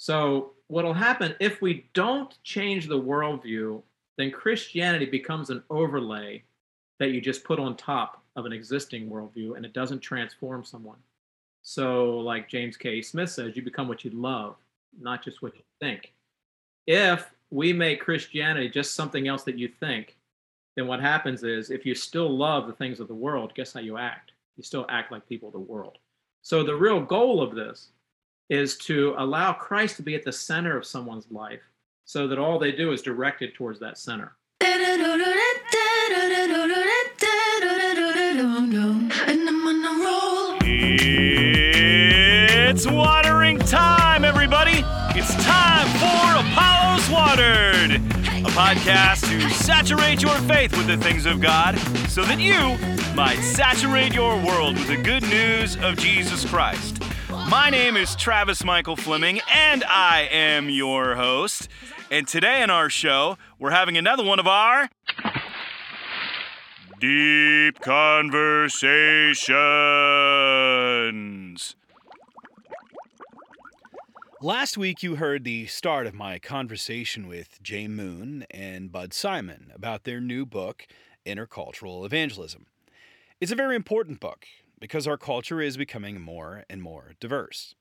So, what will happen if we don't change the worldview, then Christianity becomes an overlay that you just put on top of an existing worldview and it doesn't transform someone. So, like James K. Smith says, you become what you love, not just what you think. If we make Christianity just something else that you think, then what happens is if you still love the things of the world, guess how you act? You still act like people of the world. So, the real goal of this is to allow Christ to be at the center of someone's life so that all they do is directed towards that center. It's watering time, everybody. It's time for Apollos Watered, a podcast to saturate your faith with the things of God so that you might saturate your world with the good news of Jesus Christ. My name is Travis Michael Fleming, and I am your host. And today in our show, we're having another one of our deep conversations. Last week, you heard the start of my conversation with Jay Moon and Bud Simon about their new book, Intercultural Evangelism. It's a very important book because our culture is becoming more and more diverse.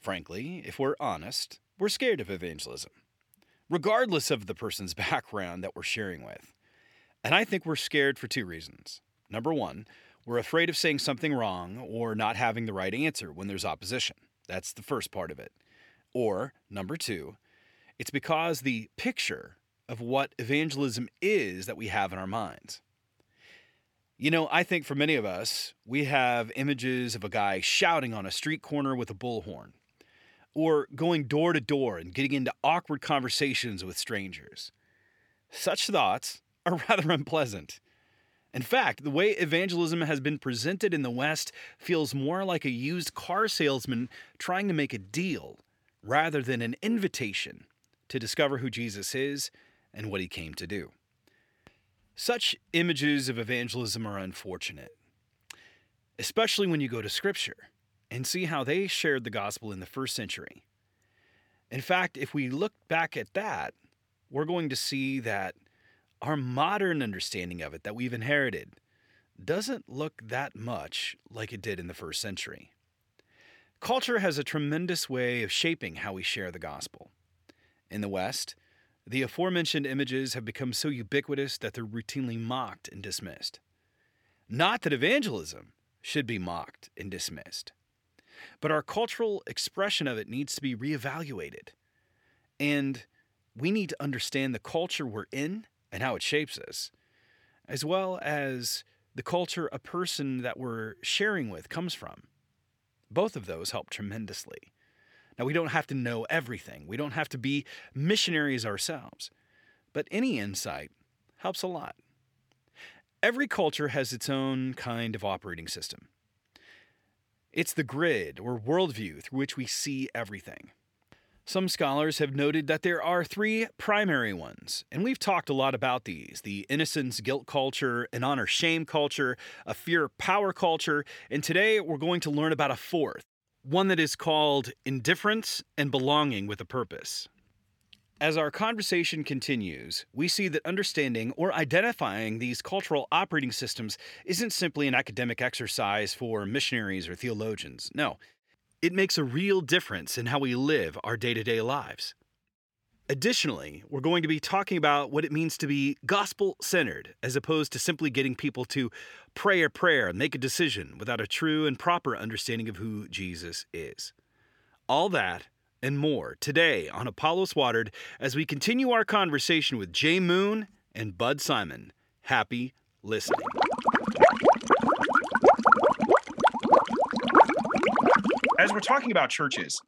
Frankly, if we're honest, we're scared of evangelism, regardless of the person's background that we're sharing with. And I think we're scared for two reasons. Number one, we're afraid of saying something wrong or not having the right answer when there's opposition. That's the first part of it. Or, number two, it's because the picture of what evangelism is that we have in our minds. You know, I think for many of us, we have images of a guy shouting on a street corner with a bullhorn, or going door to door and getting into awkward conversations with strangers. Such thoughts are rather unpleasant. In fact, the way evangelism has been presented in the West feels more like a used car salesman trying to make a deal rather than an invitation to discover who Jesus is and what he came to do. Such images of evangelism are unfortunate, especially when you go to Scripture and see how they shared the gospel in the first century. In fact, if we look back at that, we're going to see that our modern understanding of it that we've inherited doesn't look that much like it did in the first century. Culture has a tremendous way of shaping how we share the gospel. In the West, the aforementioned images have become so ubiquitous that they're routinely mocked and dismissed. Not that evangelism should be mocked and dismissed, but our cultural expression of it needs to be reevaluated. And we need to understand the culture we're in and how it shapes us, as well as the culture a person that we're sharing with comes from. Both of those help tremendously. Now, we don't have to know everything, we don't have to be missionaries ourselves, but any insight helps a lot. Every culture has its own kind of operating system. It's the grid or worldview through which we see everything. Some scholars have noted that there are three primary ones, and we've talked a lot about these the innocence guilt culture, an honor shame culture, a fear power culture, and today we're going to learn about a fourth one that is called Indifference and Belonging with a Purpose. As our conversation continues, we see that understanding or identifying these cultural operating systems isn't simply an academic exercise for missionaries or theologians. No, it makes a real difference in how we live our day to day lives. Additionally, we're going to be talking about what it means to be gospel centered, as opposed to simply getting people to pray a prayer and make a decision without a true and proper understanding of who Jesus is. All that and more today on Apollos Watered as we continue our conversation with Jay Moon and Bud Simon. Happy listening. As we're talking about churches,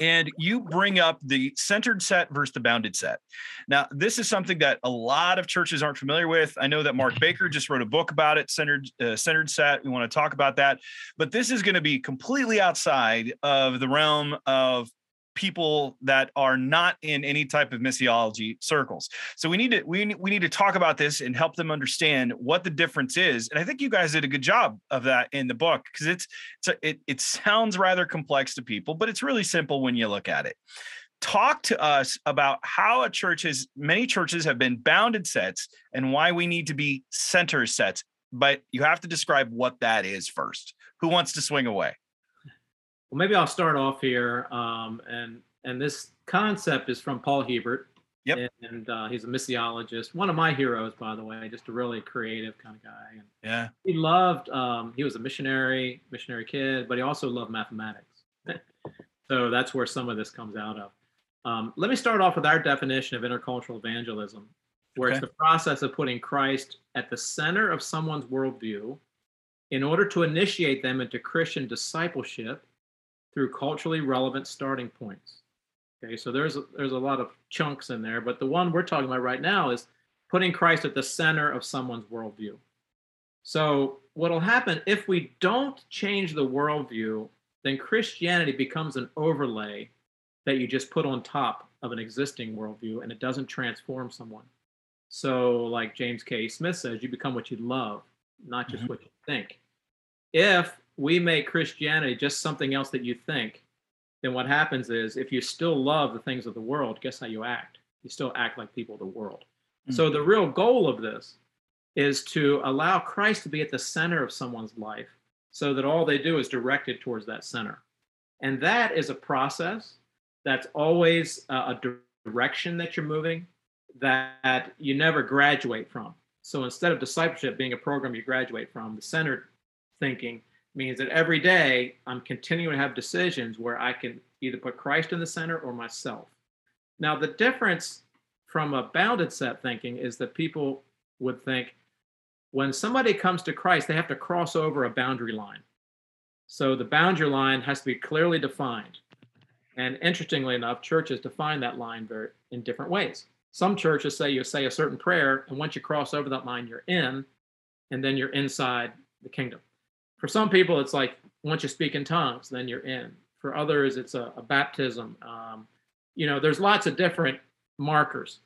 and you bring up the centered set versus the bounded set. Now, this is something that a lot of churches aren't familiar with. I know that Mark Baker just wrote a book about it, centered uh, centered set. We want to talk about that, but this is going to be completely outside of the realm of people that are not in any type of missiology circles. So we need to we we need to talk about this and help them understand what the difference is. And I think you guys did a good job of that in the book because it's, it's a, it it sounds rather complex to people, but it's really simple when you look at it. Talk to us about how a church has many churches have been bounded sets and why we need to be center sets. But you have to describe what that is first. Who wants to swing away? Well, maybe I'll start off here. Um, and and this concept is from Paul Hiebert. Yep. And, uh, he's a missiologist, one of my heroes, by the way, just a really creative kind of guy. And yeah. He loved. Um, he was a missionary, missionary kid, but he also loved mathematics. so that's where some of this comes out of. Um, let me start off with our definition of intercultural evangelism, where okay. it's the process of putting Christ at the center of someone's worldview in order to initiate them into Christian discipleship through culturally relevant starting points. Okay, so there's a, there's a lot of chunks in there, but the one we're talking about right now is putting Christ at the center of someone's worldview. So what'll happen if we don't change the worldview, then Christianity becomes an overlay that you just put on top of an existing worldview, and it doesn't transform someone. So, like James K. Smith says, you become what you love, not just mm-hmm. what you think. If we make Christianity just something else that you think, then what happens is if you still love the things of the world, guess how you act? You still act like people of the world. Mm-hmm. So the real goal of this is to allow Christ to be at the center of someone's life so that all they do is directed towards that center. And that is a process that's always a direction that you're moving that you never graduate from. So instead of discipleship being a program you graduate from, the centered thinking means that every day I'm continuing to have decisions where I can either put Christ in the center or myself. Now, the difference from a bounded set thinking is that people would think when somebody comes to Christ, they have to cross over a boundary line. So the boundary line has to be clearly defined. And interestingly enough, churches define that line very in different ways. Some churches say you say a certain prayer, and once you cross over that line, you're in, and then you're inside the kingdom. For some people, it's like once you speak in tongues, then you're in. For others, it's a, a baptism. Um, you know, there's lots of different markers.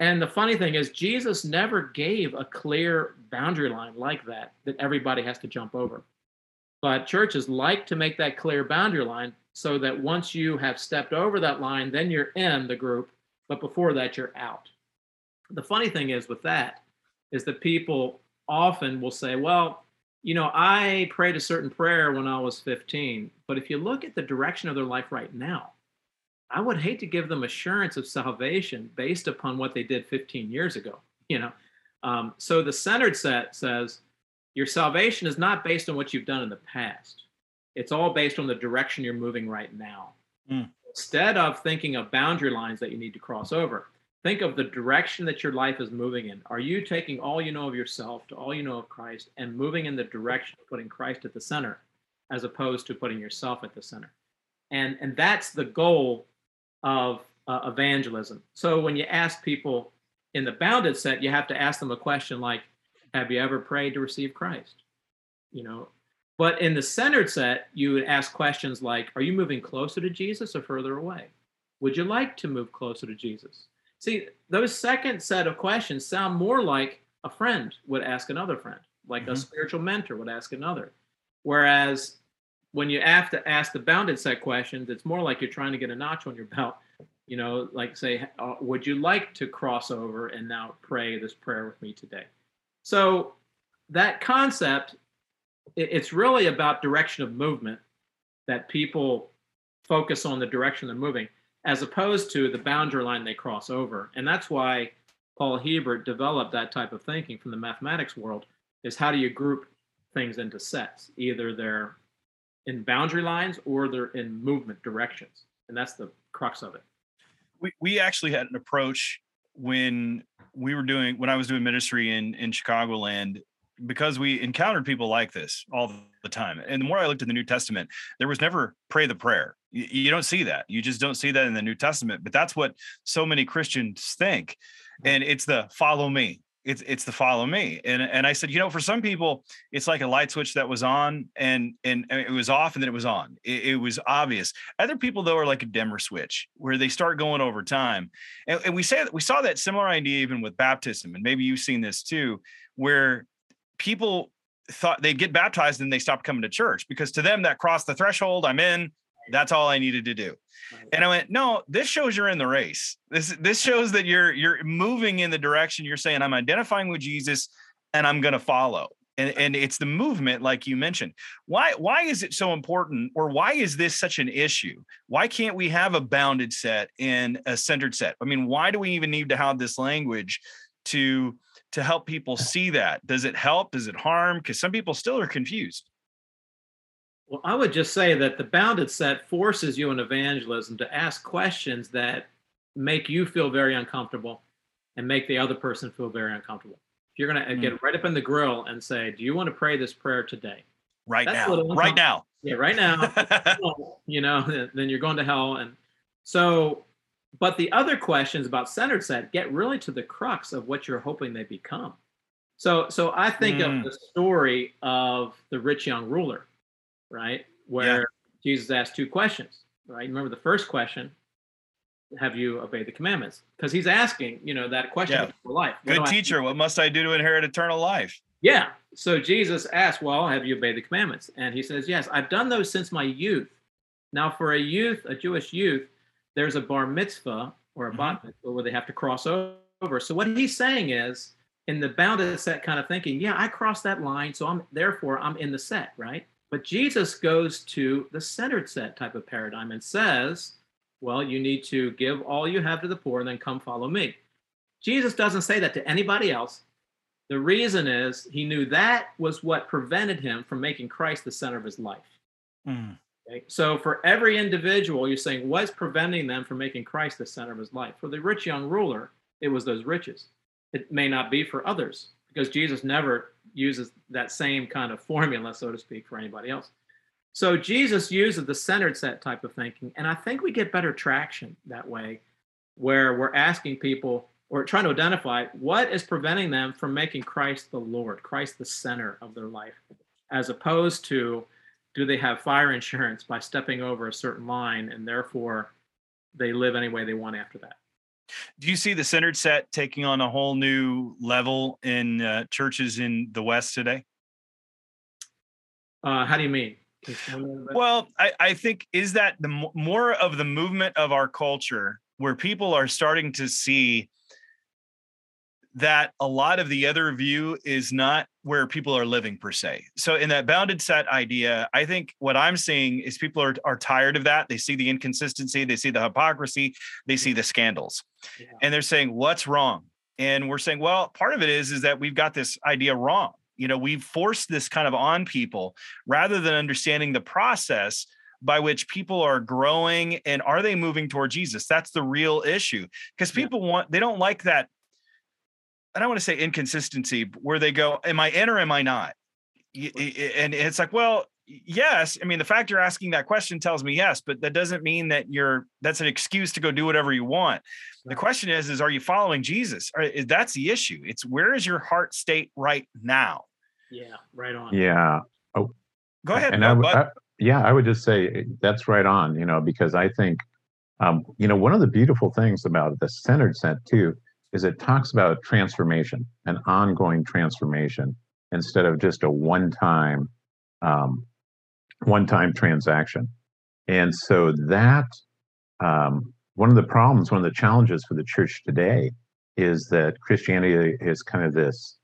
And the funny thing is, Jesus never gave a clear boundary line like that that everybody has to jump over. But churches like to make that clear boundary line so that once you have stepped over that line, then you're in the group, but before that, you're out. The funny thing is with that is that people often will say, well, you know, I prayed a certain prayer when I was 15, but if you look at the direction of their life right now, I would hate to give them assurance of salvation based upon what they did 15 years ago. You know, um, so the centered set says your salvation is not based on what you've done in the past. It's all based on the direction you're moving right now. Mm. Instead of thinking of boundary lines that you need to cross over, think of the direction that your life is moving in. Are you taking all you know of yourself to all you know of Christ and moving in the direction of putting Christ at the center as opposed to putting yourself at the center? And, and that's the goal of uh, evangelism. So when you ask people in the bounded set, you have to ask them a question like, have you ever prayed to receive Christ? You know, but in the centered set, you would ask questions like, are you moving closer to Jesus or further away? Would you like to move closer to Jesus? See, those second set of questions sound more like a friend would ask another friend, like mm-hmm. a spiritual mentor would ask another. Whereas when you have to ask the bounded set questions, it's more like you're trying to get a notch on your belt. You know, like say, uh, would you like to cross over and now pray this prayer with me today? So that concept, it, it's really about direction of movement that people focus on the direction they're moving as opposed to the boundary line they cross over. And that's why Paul Hiebert developed that type of thinking from the mathematics world is how do you group things into sets? Either they're in boundary lines or they're in movement directions. And that's the crux of it. We, we actually had an approach when we were doing when I was doing ministry in in Chicagoland because we encountered people like this all the time. And the more I looked at the New Testament, there was never pray the prayer. You, you, don't see that. You just don't see that in the New Testament. But that's what so many Christians think. And it's the follow me. it's it's the follow me and and i said you know for some people it's like a light switch that was on and and it was off and then it was on it, it was obvious other people though are like a dimmer switch where they start going over time and, and we say that we saw that similar idea even with baptism and maybe you've seen this too where people thought they'd get baptized and they stopped coming to church because to them that crossed the threshold i'm in that's all I needed to do. And I went, no, this shows you're in the race. This this shows that you're you're moving in the direction you're saying I'm identifying with Jesus and I'm going to follow. And and it's the movement like you mentioned. Why why is it so important or why is this such an issue? Why can't we have a bounded set and a centered set? I mean, why do we even need to have this language to to help people see that? Does it help? Does it harm? Cuz some people still are confused. Well, I would just say that the bounded set forces you in evangelism to ask questions that make you feel very uncomfortable and make the other person feel very uncomfortable. If you're going to mm. get right up in the grill and say, Do you want to pray this prayer today? Right That's now. Right now. Yeah, right now. you know, then you're going to hell. And so, but the other questions about centered set get really to the crux of what you're hoping they become. So, so I think mm. of the story of the rich young ruler right? Where yeah. Jesus asked two questions, right? Remember the first question, have you obeyed the commandments? Because he's asking, you know, that question yeah. for life. What Good teacher, what must I do to inherit eternal life? Yeah. So Jesus asked, Well, have you obeyed the commandments? And he says, Yes, I've done those since my youth. Now, for a youth, a Jewish youth, there's a bar mitzvah or a mm-hmm. bat mitzvah where they have to cross over. So what he's saying is, in the bounded set kind of thinking, yeah, I crossed that line, so I'm therefore I'm in the set, right? But Jesus goes to the centered set type of paradigm and says, well, you need to give all you have to the poor and then come follow me. Jesus doesn't say that to anybody else. The reason is he knew that was what prevented him from making Christ the center of his life. Mm. Okay? So for every individual, you're saying, what's preventing them from making Christ the center of his life? For the rich young ruler, it was those riches. It may not be for others because Jesus never uses that same kind of formula, so to speak, for anybody else. So Jesus uses the centered set type of thinking, and I think we get better traction that way, where we're asking people or trying to identify what is preventing them from making Christ the Lord, Christ the center of their life, as opposed to do they have fire insurance by stepping over a certain line and therefore they live any way they want after that. Do you see the centered set taking on a whole new level in uh, churches in the West today? Uh, how do you mean? Well, I, I think is that the more of the movement of our culture where people are starting to see that a lot of the other view is not where people are living per se. So in that bounded set idea, I think what I'm seeing is people are are tired of that. They see the inconsistency, they see the hypocrisy, they see the scandals. Yeah. And they're saying what's wrong? And we're saying, well, part of it is is that we've got this idea wrong. You know, we've forced this kind of on people rather than understanding the process by which people are growing and are they moving toward Jesus? That's the real issue. Because people yeah. want they don't like that I don't want to say inconsistency, where they go, am I in or am I not? And it's like, well, yes. I mean, the fact you're asking that question tells me yes, but that doesn't mean that you're that's an excuse to go do whatever you want. The question is, is are you following Jesus? That's the issue. It's where is your heart state right now? Yeah, right on. Yeah. Oh, go ahead. And I, I, yeah, I would just say eh, that's right on. You know, because I think, um, you know, one of the beautiful things about the centered set too is it talks about transformation, an ongoing transformation, instead of just a one-time um, one-time transaction. And so that um, one of the problems, one of the challenges for the church today is that Christianity is kind of this,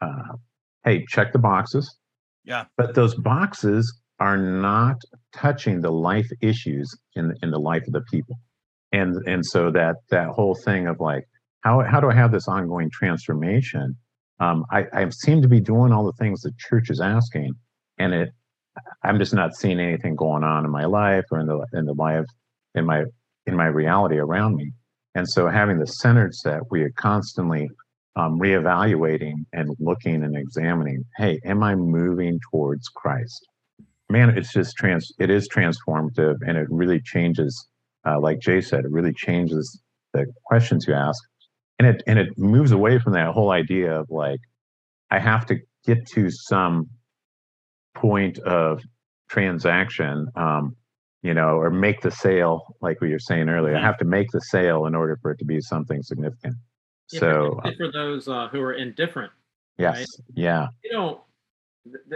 uh, hey, check the boxes. Yeah. But those boxes are not touching the life issues in in the life of the people. And and so that that whole thing of like, how, how do I have this ongoing transformation? Um, I, I seem to be doing all the things the church is asking, and it, I'm just not seeing anything going on in my life or in the in the life in my in my reality around me. And so, having the centered set, we are constantly um, reevaluating and looking and examining. Hey, am I moving towards Christ? Man, it's just trans. It is transformative, and it really changes. Uh, like Jay said, it really changes the questions you ask and it and it moves away from that whole idea of like I have to get to some point of transaction, um, you know, or make the sale, like we were saying earlier. I Mm-hmm. have to make the sale in order for it to be something significant. Yeah, So, uh, for those uh, who are indifferent, yes, yeah, you know,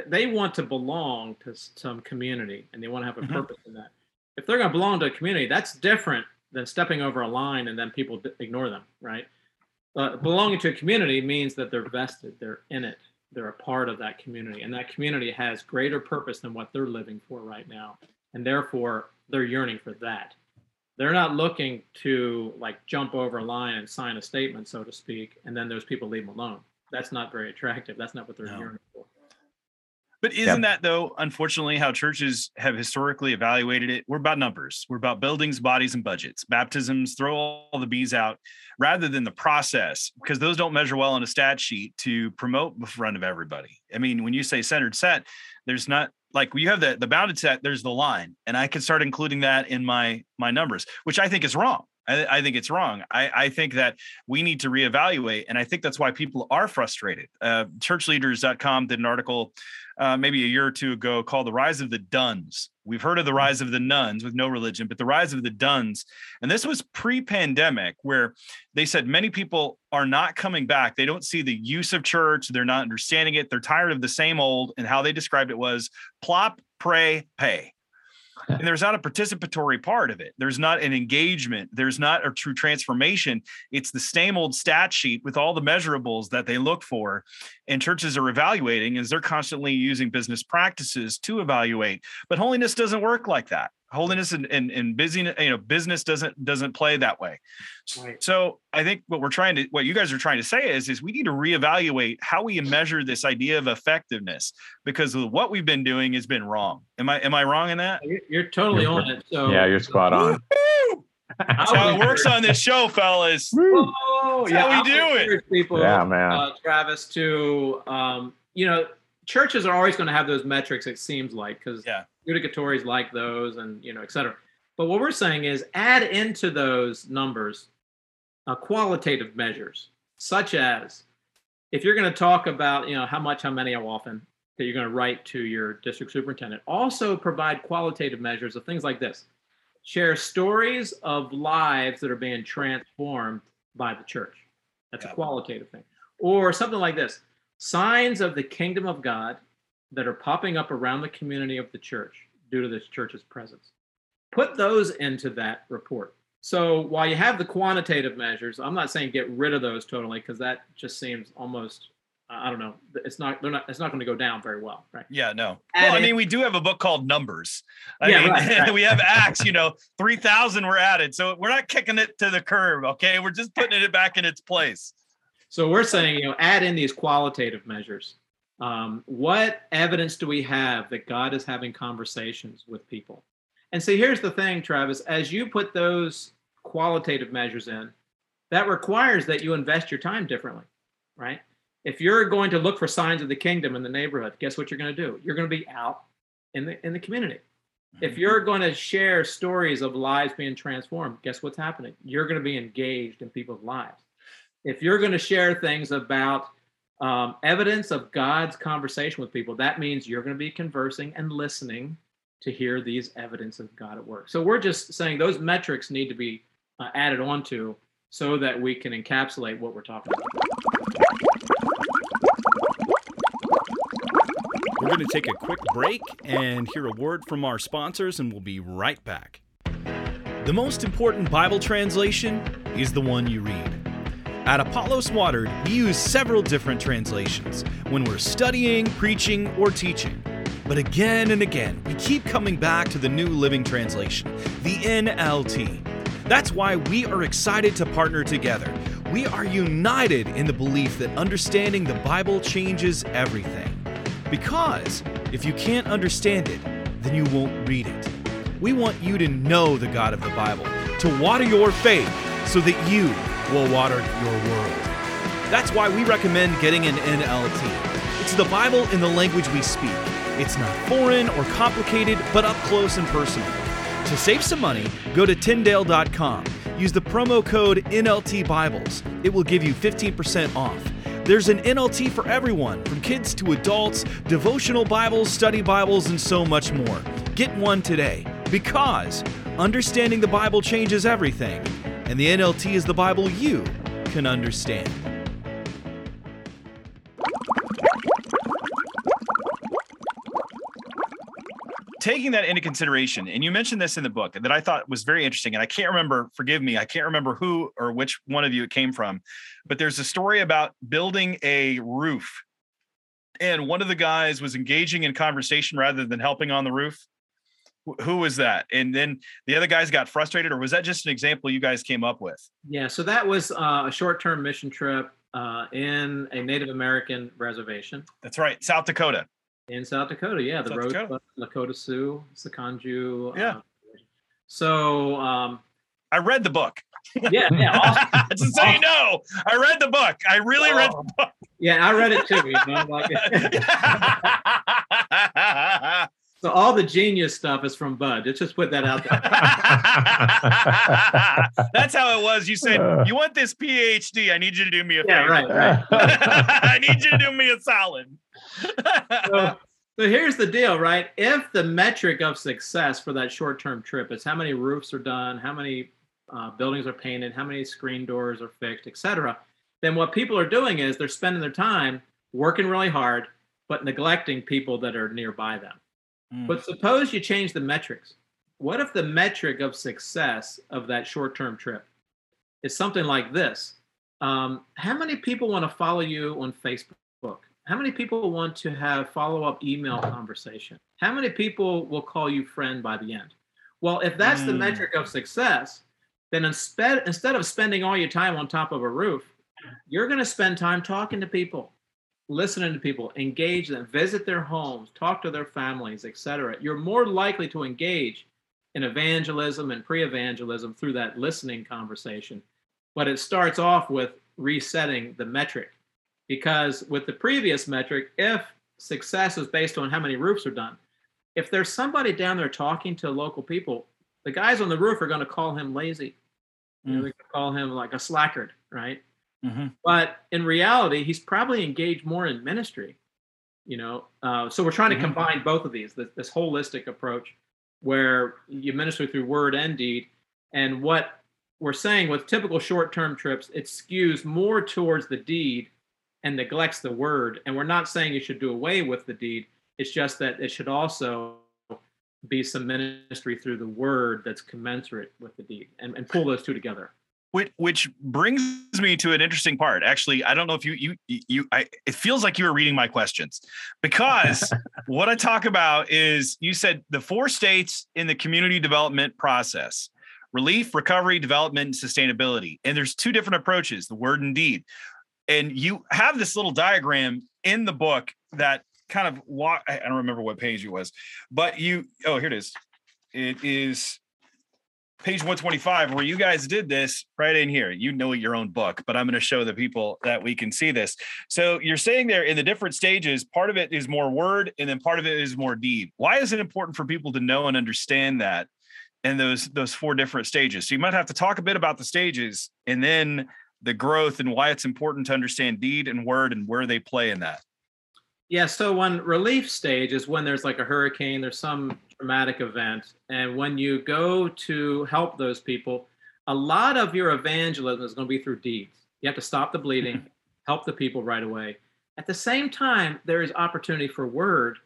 they want to belong to some community and they want to have a Mhm. purpose in that. If they're going to belong to a community, that's different than stepping over a line and then people ignore them, right? Uh, belonging to a community means that they're vested, they're in it, they're a part of that community, and that community has greater purpose than what they're living for right now, and therefore they're yearning for that. They're not looking to like jump over a line and sign a statement, so to speak, and then those people leave them alone. That's not very attractive. That's not what they're No. yearning for. But isn't that though, unfortunately, how churches have historically evaluated it? We're about numbers. We're about buildings, bodies, and budgets. Baptisms, throw all the bees out rather than the process, because those don't measure well on a stat sheet to promote in front of everybody. I mean, when you say centered set, there's not like you have the the bounded set, there's the line. And I can start including that in my my numbers, which I think is wrong. I, I think it's wrong. I, I think that we need to reevaluate. And I think that's why people are frustrated. Uh, churchleaders.com did an article uh, maybe a year or two ago called The Rise of the Dones. We've heard of the rise of the nones with no religion, but the rise of the Dones. And this was pre pandemic, where they said many people are not coming back. They don't see the use of church. They're not understanding it. They're tired of the same old. And how they described it was plop, pray, pay. And there's not a participatory part of it. There's not an engagement. There's not a true transformation. It's the same old stat sheet with all the measurables that they look for. And churches are evaluating as they're constantly using business practices to evaluate. But holiness doesn't work like that. Holiness and, and, and busy, you know, business doesn't doesn't play that way. Right. So I think what we're trying to, what you guys are trying to say is, is we need to reevaluate how we measure this idea of effectiveness because of what we've been doing has been wrong. Am I am I wrong in that? You're, you're totally You're- on it. So yeah, you're spot on. That's how it works on this show, fellas. Woo. Oh, That's how we I'll do it. People, Yeah, man. uh, Travis, to um, you know, churches are always going to have those metrics. It seems like because Yeah. judicatories like those, and you know, et cetera. But what we're saying is add into those numbers uh, qualitative measures, such as if you're going to talk about you know how much, how many, how often that you're going to write to your district superintendent. Also provide qualitative measures of things like this. Share stories of lives that are being transformed by the church. That's Yeah. a qualitative thing. Or something like this signs of the kingdom of God that are popping up around the community of the church due to this church's presence. Put those into that report. So while you have the quantitative measures, I'm not saying get rid of those totally because that just seems almost I don't know. It's not they're not it's not going to go down very well, right? Yeah, no. Well, I mean, we do have a book called Numbers. I Yeah, mean, right, right. we have Acts, you know, 3,000 were added. So we're not kicking it to the curb, okay? We're just putting it back in its place. So we're saying, you know, add in these qualitative measures. Um, what evidence do we have that God is having conversations with people? And see, here's the thing, Travis, as you put those qualitative measures in, that requires that you invest your time differently, right? If you're going to look for signs of the kingdom in the neighborhood, guess what you're going to do? You're going to be out in the in the community. If you're going to share stories of lives being transformed, guess what's happening? You're going to be engaged in people's lives. If you're going to share things about um, evidence of God's conversation with people, that means you're going to be conversing and listening to hear these evidence of God at work. So we're just saying those metrics need to be uh, added onto so that we can encapsulate what we're talking about. We're going to take a quick break and hear a word from our sponsors, and we'll be right back. The most important Bible translation is the one you read. At Apollos Watered, we use several different translations when we're studying, preaching, or teaching. But again and again, we keep coming back to the New Living Translation, the NLT. That's why we are excited to partner together. We are united in the belief that understanding the Bible changes everything. Because if you can't understand it, then you won't read it. We want you to know the God of the Bible, to water your faith so that you will water your world. That's why we recommend getting an NLT. It's the Bible in the language we speak. It's not foreign or complicated, but up close and personal. To save some money, go to Tyndale.com use the promo code NLT Bibles. It will give you 15% off. There's an NLT for everyone, from kids to adults, devotional Bibles, study Bibles, and so much more. Get one today because understanding the Bible changes everything, and the NLT is the Bible you can understand. taking that into consideration, and you mentioned this in the book that I thought was very interesting, and I can't remember, forgive me, I can't remember who or which one of you it came from, but there's a story about building a roof. And one of the guys was engaging in conversation rather than helping on the roof. Who was that? And then the other guys got frustrated, or was that just an example you guys came up with? Yeah, so that was uh, a short term mission trip uh, in a Native American reservation. That's right, South Dakota. In South Dakota, yeah, the South road Dakota. Lakota Sioux, Sicangu. Yeah. Uh, so um, I read the book. yeah, yeah, awesome. Just so you know, I read the book. I really read the book. yeah, I read it too. You know, like, so all the genius stuff is from Bud. Let's just put that out there. That's how it was. You said, You want this PhD? I need you to do me a Yeah, favor. right, right. I need you to do me a solid. so, so here's the deal, right? If the metric of success for that short-term trip is how many roofs are done, how many uh, buildings are painted, how many screen doors are fixed, etc., then what people are doing is they're spending their time working really hard, but neglecting people that are nearby them. Mm. But suppose you change the metrics. What if the metric of success of that short-term trip is something like this? Um, how many people want to follow you on Facebook? How many people want to have follow-up email conversation? How many people will call you friend by the end? Well, if that's the Mm. metric of success, then instead instead of spending all your time on top of a roof, you're going to spend time talking to people, listening to people, engage them, visit their homes, talk to their families, etc. You're more likely to engage in evangelism and pre-evangelism through that listening conversation. But it starts off with resetting the metric because with the previous metric, if success is based on how many roofs are done, if there's somebody down there talking to local people, the guys on the roof are going to call him lazy. You know, Mm. they're going to call him like a slackard, right? Mhm. But in reality, he's probably engaged more in ministry. You know, uh, so we're trying to Mhm. combine both of these, this, this holistic approach, where you minister through word and deed. And what we're saying with typical short-term trips, it skews more towards the deed and neglects the word. And we're not saying you should do away with the deed. It's just that it should also be some ministry through the word that's commensurate with the deed, and, and pull those two together. Which which brings me to an interesting part. Actually i don't know if you you you I, it feels like you were reading my questions because what i talk about is you said the four states in the community development process relief recovery development and sustainability. And there's two different approaches the word and deed. And you have this little diagram in the book that kind of walk i I don't remember what page it was but you oh here it is. It is page 125 where you guys did this right in here. You know your own book but i'm going to show the people that we can see this. So you're saying there in the different stages part of it is more word and then part of it is more deed. Why is it important for people to know and understand that in those those four different stages? So you might have to talk a bit about the stages and then the growth and why it's important to understand deed and word and where they play in that Yeah, so one relief stage is when there's like a hurricane, there's some traumatic event, and when you go to help those people, a lot of your evangelism is going to be through deeds. You have to stop the bleeding, help the people right away. At the same time, there is opportunity for word.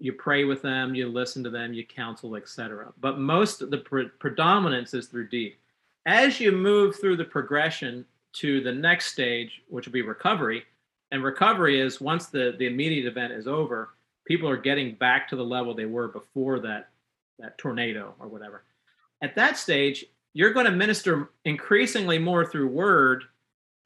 You pray with them, you listen to them, you counsel, etc. But most of the pre- predominance is through deed. As you move through the progression to the next stage, which will be recovery, and recovery is once the the immediate event is over people are getting back to the level they were before that that tornado or whatever. At that stage you're going to minister increasingly more through word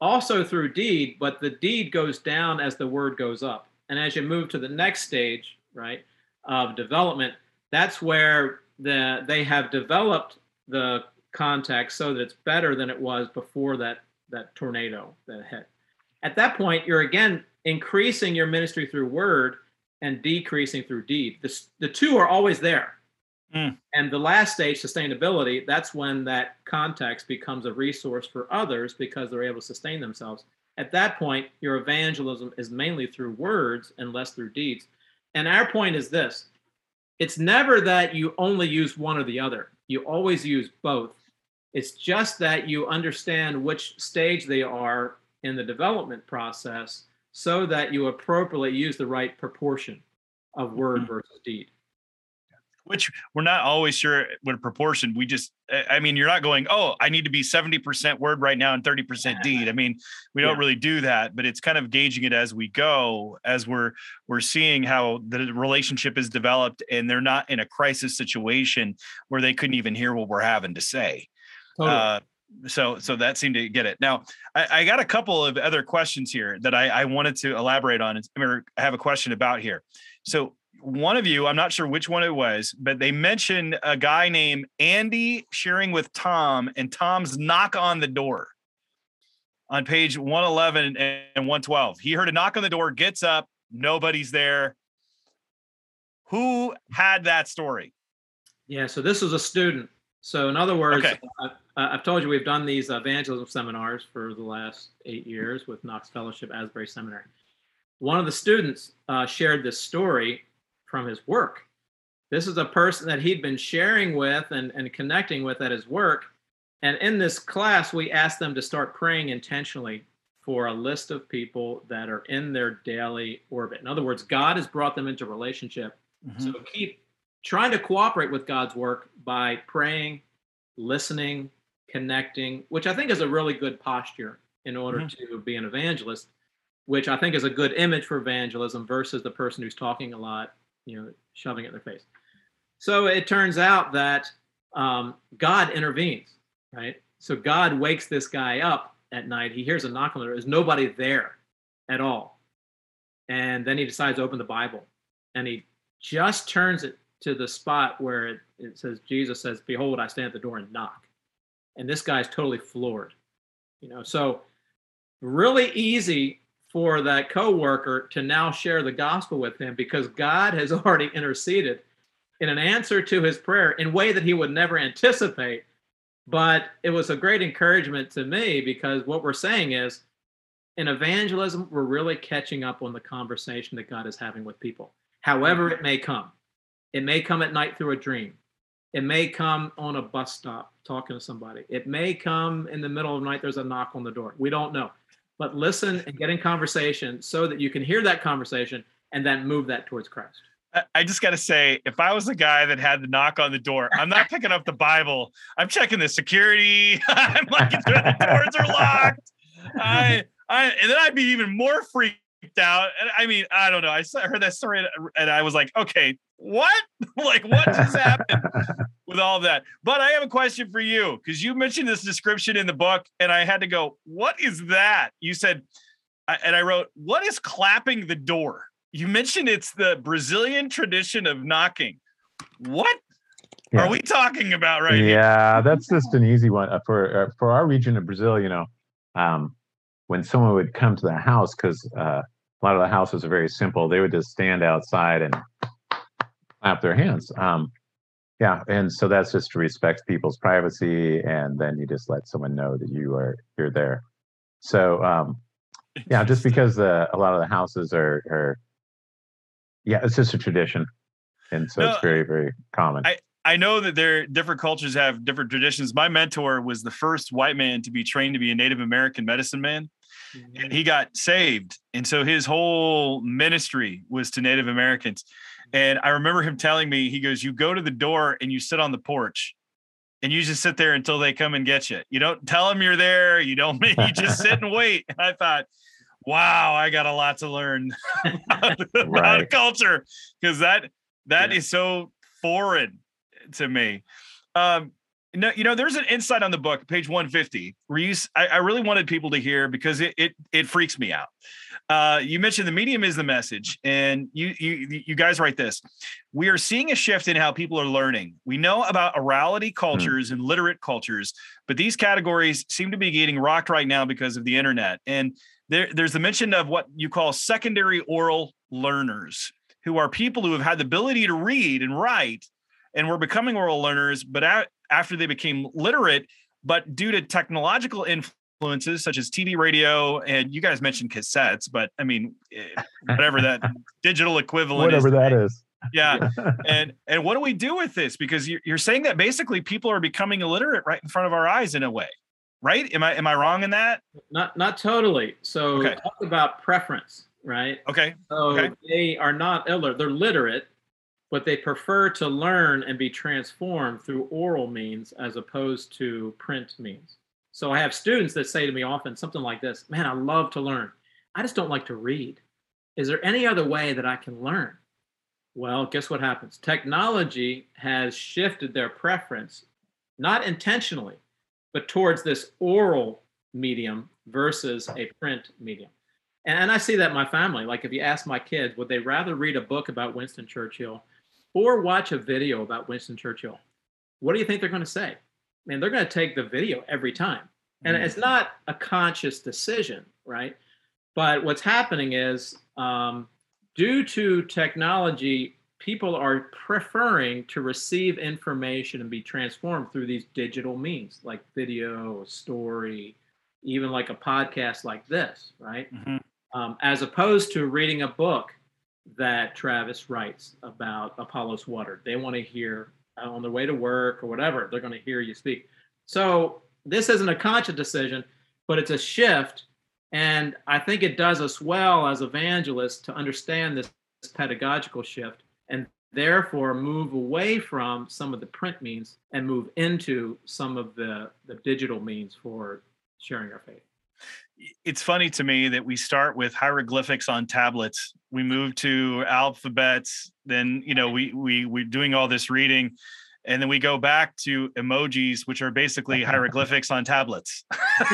also through deed but the deed goes down as the word goes up. And as you move to the next stage right of development that's where the they have developed the context so that it's better than it was before that that tornado that hit at that point, you're again increasing your ministry through word and decreasing through deed. The, the two are always there. Mm. And the last stage, sustainability, that's when that context becomes a resource for others because they're able to sustain themselves. At that point, your evangelism is mainly through words and less through deeds. And our point is this it's never that you only use one or the other, you always use both. It's just that you understand which stage they are in the development process so that you appropriately use the right proportion of word mm-hmm. versus deed which we're not always sure what proportion. We just, I mean, you're not going, oh, I need to be 70% word right now and 30% deed. I mean, we don't yeah. really do that, but it's kind of gauging it as we go, as we're we're seeing how the relationship is developed and they're not in a crisis situation where they couldn't even hear what we're having to say. Totally. Uh, so so that seemed to get it. Now I, I got a couple of other questions here that I, I wanted to elaborate on. I have a question about here. So one of you, I'm not sure which one it was, but they mentioned a guy named Andy sharing with Tom and Tom's knock on the door on page 111 and 112. He heard a knock on the door, gets up, nobody's there. Who had that story? Yeah, so this was a student. So, in other words, okay. I, have told you we've done these evangelism seminars for the last eight years with Knox Fellowship Asbury Seminary. One of the students uh, shared this story from his work. This is a person that he'd been sharing with and, and connecting with at his work. And in this class, we asked them to start praying intentionally for a list of people that are in their daily orbit. In other words, God has brought them into relationship. Mm-hmm. So keep trying to cooperate with God's work by praying, listening, connecting, which I think is a really good posture in order mm-hmm. to be an evangelist, which I think is a good image for evangelism versus the person who's talking a lot you know, shoving it in their face. So it turns out that um, God intervenes, right? So God wakes this guy up at night. He hears a knock on the door. There's nobody there at all. And then he decides to open the Bible. And he just turns it to the spot where it, it says, Jesus says, Behold, I stand at the door and knock. And this guy's totally floored. You know, so really easy for that coworker to now share the gospel with him because God has already interceded in an answer to his prayer in a way that he would never anticipate. But it was a great encouragement to me because what we're saying is in evangelism, we're really catching up on the conversation that God is having with people, however mm-hmm. it may come. It may come at night through a dream. It may come on a bus stop talking to somebody. It may come in the middle of the night, there's a knock on the door. We don't know but listen and get in conversation so that you can hear that conversation and then move that towards Christ. I just got to say, if I was the guy that had the knock on the door, I'm not picking up the Bible. I'm checking the security. I'm like, the doors are locked. I, I, and then I'd be even more freaked out. And I mean, I don't know. I heard that story and I was like, okay, what? like, what just happened with all that? But I have a question for you because you mentioned this description in the book, and I had to go, what is that? You said, and I wrote, what is clapping the door? You mentioned it's the Brazilian tradition of knocking. What yeah. are we talking about right yeah, that's just an easy one uh, for uh, for our region of Brazil. You know, um, when someone would come to the house, because uh, a lot of the houses are very simple, they would just stand outside and clap their hands. Um, yeah, and so that's just to respect people's privacy, and then you just let someone know that you are you're there. So um, yeah, just because the, a lot of the houses are are yeah, it's just a tradition, and so no, it's very very common. I, I know that there different cultures have different traditions. My mentor was the first white man to be trained to be a Native American medicine man. Mm-hmm. And he got saved. And so his whole ministry was to Native Americans. And I remember him telling me, he goes, You go to the door and you sit on the porch and you just sit there until they come and get you. You don't tell them you're there. You don't, you just sit and wait. And I thought, wow, I got a lot to learn about, right. culture because that that yeah. is so foreign to me. Um, no, you know, there's an insight on the book, page 150, where you, I, I really wanted people to hear because it it, it freaks me out. Uh, you mentioned the medium is the message, and you you you guys write this. We are seeing a shift in how people are learning. We know about orality hmm. cultures mm. and literate cultures, but these categories seem to be getting rocked right now because of the internet. And there, there's the mention of what you call secondary oral learners, who are people who have had the ability to read and write, and were becoming oral learners, but a- after they became literate, but due to technological influences such as TV, radio, and you guys mentioned cassettes, but I mean, eh, whatever that digital equivalent Whatever is. that is. Yeah. and and what do we do with this? Because you're, you're saying that basically people are becoming illiterate right in front of our eyes in a way, right? Am I am I wrong in that? Not not totally. So Okay. talk about preference, right? Okay. So Okay. they are not illiterate. They're literate, but they prefer to learn and be transformed through oral means as opposed to print means. So I have students that say to me often something like this Man, I love to learn. I just don't like to read. Is there any other way that I can learn? Well, guess what happens? Technology has shifted their preference, not intentionally, but towards this oral medium versus a print medium. And, I see that in my family. Like if you ask my kids, would they rather read a book about Winston Churchill or watch a video about Winston Churchill? What do you think they're going to say? Man, they're going to take the video every time. And Mm. it's not a conscious decision, right? But what's happening is um, due to technology, people are preferring to receive information and be transformed through these digital means like video, story, even like a podcast like this, right? Mhm. um, as opposed to reading a book that Travis writes about Apollos water. They want to hear uh, on their way to work or whatever, they're going to hear you speak. So this isn't a conscious decision, but it's a shift. And I think it does us well as evangelists to understand this pedagogical shift and therefore move away from some of the print means and move into some of the, the digital means for sharing our faith. It's funny to me that we start with hieroglyphics on tablets. We move to alphabets, then you know we we we're doing all this reading, and then we go back to emojis, which are basically hieroglyphics on tablets.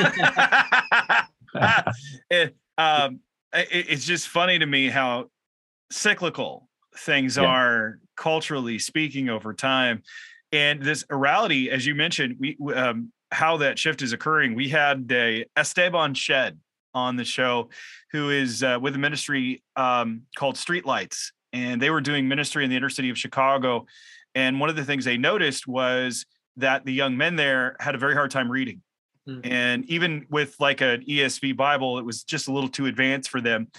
it, um, it- it's just funny to me how cyclical things Yeah. are culturally speaking over time and this orality as you mentioned we um, how that shift is occurring we had a esteban shed on the show who is uh, with a ministry um, called streetlights and they were doing ministry in the inner city of chicago and one of the things they noticed was that the young men there had a very hard time reading Mhm. and even with like an ESV Bible, it was just a little too advanced for them.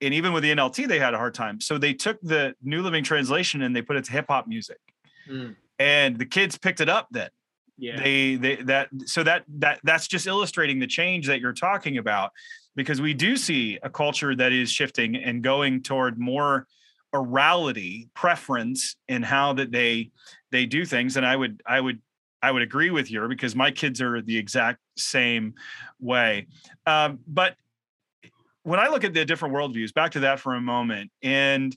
And even with the NLT, they had a hard time. So they took the New Living Translation and they put it to hip hop music, Mm, and the kids picked it up. Then yeah. they they that so that that that's just illustrating the change that you're talking about, because we do see a culture that is shifting and going toward more orality preference in how that they they do things. And I would I would I would agree with you because my kids are the exact same way. Um, but when I look at the different worldviews, back to that for a moment, and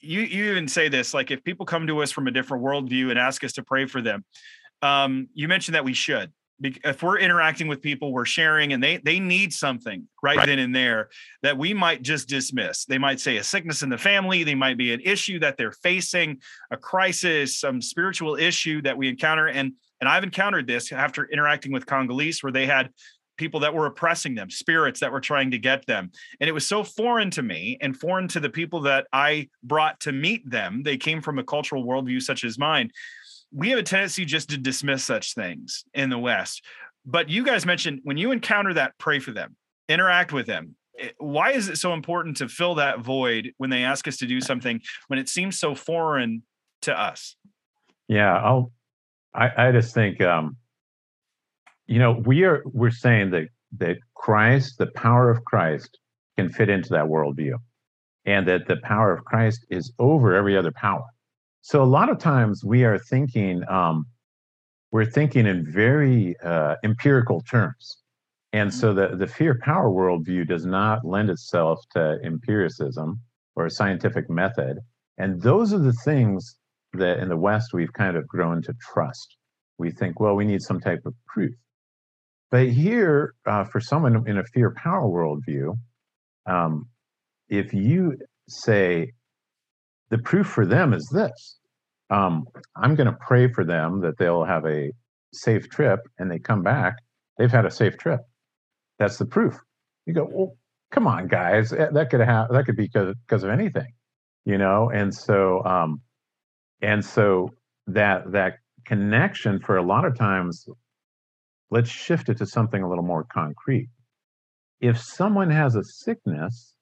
you you even say this like if people come to us from a different worldview and ask us to pray for them, um, you mentioned that we should. If we're interacting with people, we're sharing, and they they need something right, then and there that we might just dismiss. They might say a sickness in the family, they might be an issue that they're facing, a crisis, some spiritual issue that we encounter, and and I've encountered this after interacting with Congolese, where they had people that were oppressing them, spirits that were trying to get them. And it was so foreign to me and foreign to the people that I brought to meet them. They came from a cultural worldview such as mine. We have a tendency just to dismiss such things in the West. But you guys mentioned when you encounter that, pray for them, interact with them. Eh, Why is it so important to fill that void when they ask us to do something when it seems so foreign to us? Yeah, I'll. I, I just think, um, you know, we are we're saying that that Christ, the power of Christ, can fit into that worldview, and that the power of Christ is over every other power. So a lot of times we are thinking, um, we're thinking in very uh, empirical terms, and so the the fear power worldview does not lend itself to empiricism or a scientific method, and those are the things that in the West we've kind of grown to trust. We think, well, we need some type of proof. But here, uh, for someone in a fear power worldview, um, if you say the proof for them is this, um, I'm going to pray for them that they'll have a safe trip, and they come back, they've had a safe trip. That's the proof. You go, well, come on, guys, eh, that could have that could be because of anything, you know. And so, um, and so that that connection for a lot of times let's shift it to something a little more concrete if someone has a sickness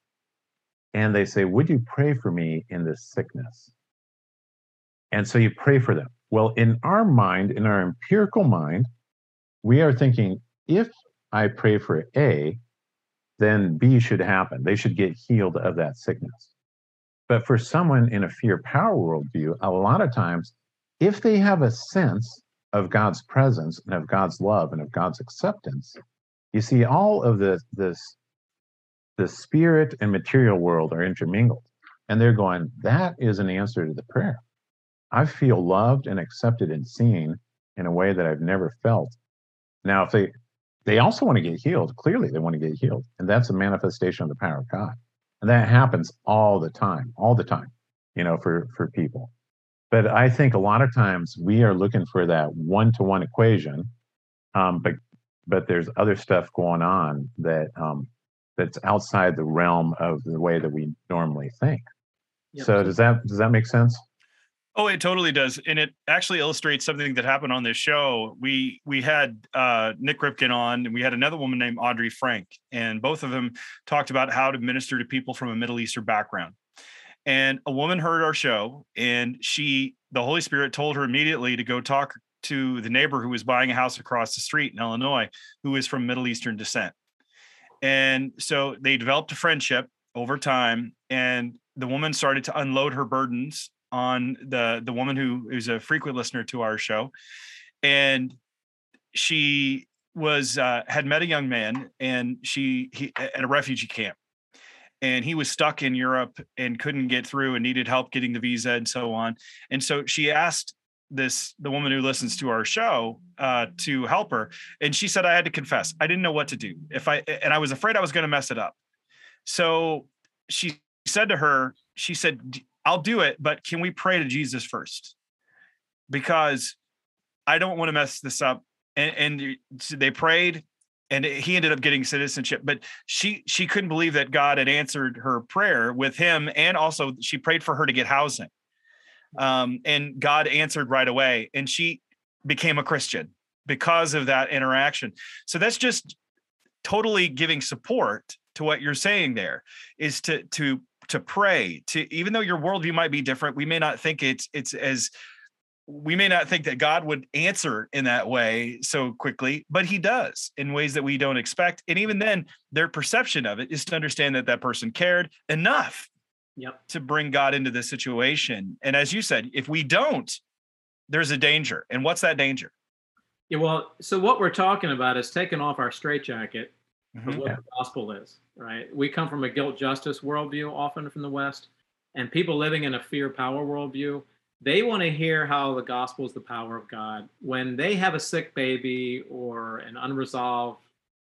and they say would you pray for me in this sickness? And so you pray for them. Well in our mind in our empirical mind we are thinking if i pray for a then b should happen. They should get healed of that sickness. But for someone in a fear power worldview a lot of times if they have a sense of God's presence and of God's love and of God's acceptance, you see all of the this the spirit and material world are intermingled. And they're going, that is an answer to the prayer. I feel loved and accepted and seen in a way that I've never felt. Now, if they they also want to get healed, clearly they want to get healed. And that's a manifestation of the power of God. And that happens all the time, all the time, you know, for for people. But I think a lot of times we are looking for that one to one equation, um, but but there's other stuff going on that um, that's outside the realm of the way that we normally think. Yep. So does that does that make sense? Oh, it totally does, and it actually illustrates something that happened on this show. We we had uh, Nik Ripken on, and we had another woman named Audrey Frank, and both of them talked about how to minister to people from a Middle Eastern background and a woman heard our show and she the holy spirit told her immediately to go talk to the neighbor who was buying a house across the street in illinois who is from middle eastern descent and so they developed a friendship over time and the woman started to unload her burdens on the the woman who is a frequent listener to our show and she was uh, had met a young man and she he at a refugee camp and he was stuck in Europe and couldn't get through and needed help getting the visa and so on. And so she asked this the woman who listens to our show uh, to help her, and she said I had to confess I didn't know what to do if I and I was afraid I was going to mess it up. So she said to her, she said, "I'll do it, but can we pray to Jesus first? Because I don't want to mess this up." And, and they prayed and he ended up getting citizenship but she she couldn't believe that god had answered her prayer with him and also she prayed for her to get housing um, and god answered right away and she became a christian because of that interaction so that's just totally giving support to what you're saying there is to to to pray to even though your worldview might be different we may not think it's it's as we may not think that God would answer in that way so quickly, but he does in ways that we don't expect. And even then, their perception of it is to understand that that person cared enough yep. to bring God into the situation. And as you said, if we don't, there's a danger. And what's that danger? Yeah, well, so what we're talking about is taking off our straitjacket mm-hmm. of what yeah. the gospel is, right? We come from a guilt justice worldview, often from the West, and people living in a fear power worldview they want to hear how the gospel is the power of God. When they have a sick baby or an unresolved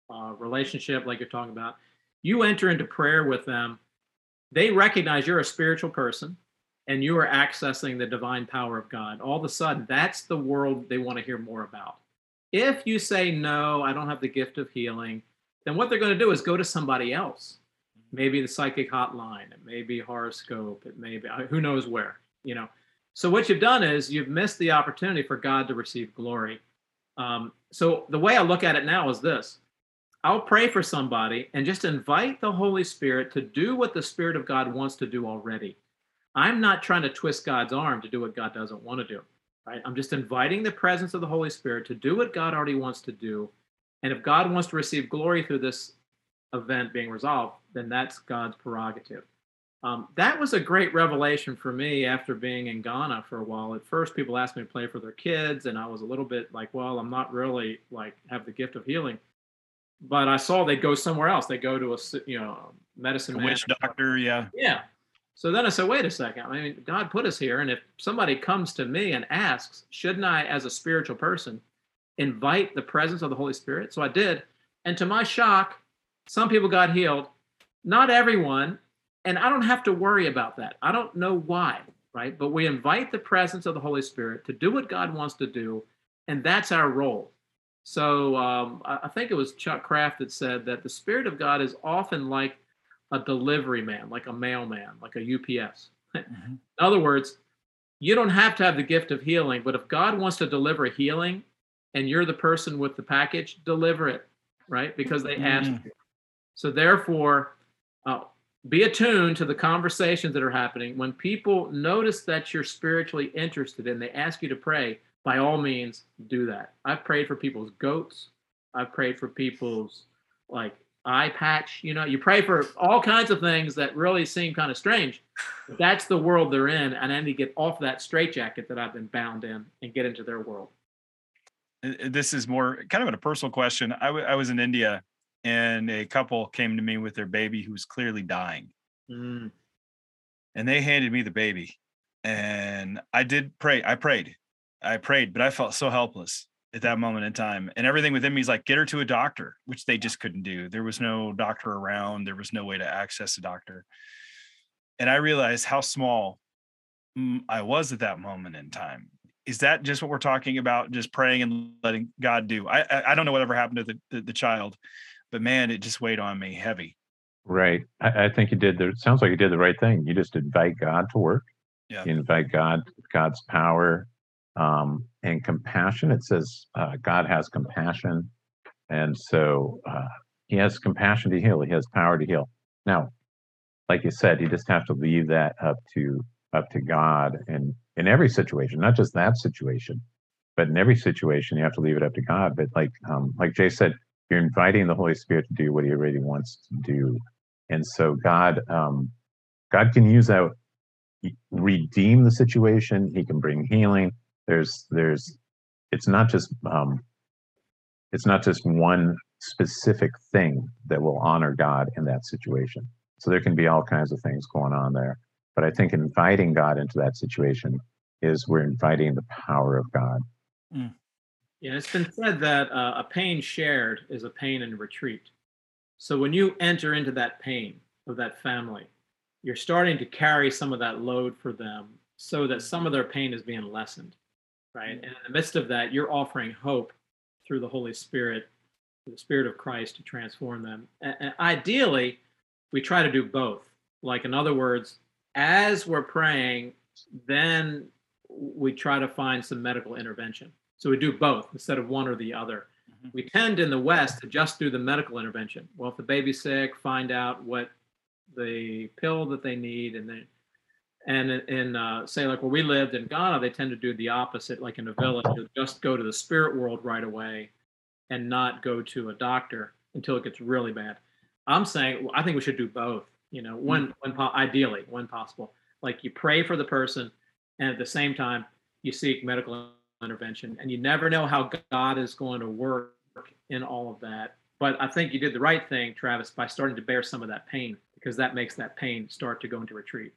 uh, relationship, like you're talking about, you enter into prayer with them. They recognize you're a spiritual person and you are accessing the divine power of God. All of a sudden, that's the world they want to hear more about. If you say, no, I don't have the gift of healing, then what they're going to do is go to somebody else. Maybe the psychic hotline, it may be horoscope, it may be who knows where, you know so what you've done is you've missed the opportunity for God to receive glory. Um, so the way I look at it now is this: I'll pray for somebody and just invite the Holy Spirit to do what the Spirit of God wants to do already. I'm not trying to twist God's arm to do what God doesn't want to do. Right? I'm just inviting the presence of the Holy Spirit to do what God already wants to do. And if God wants to receive glory through this event being resolved, then that's God's prerogative. Um, that was a great revelation for me after being in Ghana for a while. At first, people asked me to play for their kids, and I was a little bit like, "Well, I'm not really like have the gift of healing." But I saw they'd go somewhere else. They go to a you know medicine a witch doctor, yeah, yeah. So then I said, "Wait a second. I mean, God put us here, and if somebody comes to me and asks, shouldn't I, as a spiritual person, invite the presence of the Holy Spirit?" So I did, and to my shock, some people got healed. Not everyone, and I don't have to worry about that. I don't know why, right? But we invite the presence of the Holy Spirit to do what God wants to do, and that's our role. So um, I think it was Chuck Kraft that said that the Spirit of God is often like a delivery man, like a mailman, like a UPS. Mm-hmm. In other words, you don't have to have the gift of healing, but if God wants to deliver healing and you're the person with the package, deliver it, right? Because they asked Mm. you. So therefore, uh, be attuned to the conversations that are happening. When people notice that you're spiritually interested and they ask you to pray, by all means, do that. I've prayed for people's goats. I've prayed for people's like eye patch. You know, you pray for all kinds of things that really seem kind of strange. That's the world they're in, and I need to get off that straitjacket that I've been bound in and get into their world. Uh, uh, This is more kind of a personal question. I was in India and a couple came to me with their baby who was clearly dying. Mm, and they handed me the baby and i did pray i prayed i prayed but i felt so helpless at that moment in time and everything within me is like get her to a doctor which they just couldn't do there was no doctor around there was no way to access a doctor and i realized how small i was at that moment in time is that just what we're talking about just praying and letting god do i i, don't know whatever happened to the, the, the child but man it just weighed on me heavy Right. I, I think you did the. It sounds like you did the right thing. You just invite God to work. Yeah. You invite God, God's power, um, and compassion. It says uh, God has compassion, and so uh, He has compassion to heal. He has power to heal. Now, like you said, you just have to leave that up to up to God, and in every situation, not just that situation, but in every situation, you have to leave it up to God. But like um, like Jay said, you're inviting the Holy Spirit to do what He already wants to do and so god um god can use that redeem the situation he can bring healing there's there's it's not just um it's not just one specific thing that will honor god in that situation. So there can be all kinds of things going on there. But i think inviting god into that situation is we're inviting the power of god. Yeah, it's been said that uh, a pain shared is a pain in retreat. So when you enter into that pain of that family, you're starting to carry some of that load for them so that some of their pain is being lessened, right? And in the midst of that, you're offering hope through the Holy Spirit, the Spirit of Christ to transform them. And, ideally, we try to do both. Like, in other words, as we're praying, then we try to find some medical intervention. So we do both instead of one or the other. Mhm. We tend in the West to just do the medical intervention. Well, if the baby's sick, find out what the pill that they need, and then and in, uh, say like where we lived in Ghana, they tend to do the opposite. Like in a village, just go to the spirit world right away, and not go to a doctor until it gets really bad. I'm saying well, I think we should do both. You know, when when po- ideally when possible, like you pray for the person, and at the same time you seek medical intervention and you never know how god is going to work in all of that but i think you did the right thing travis by starting to bear some of that pain because that makes that pain start to go into retreat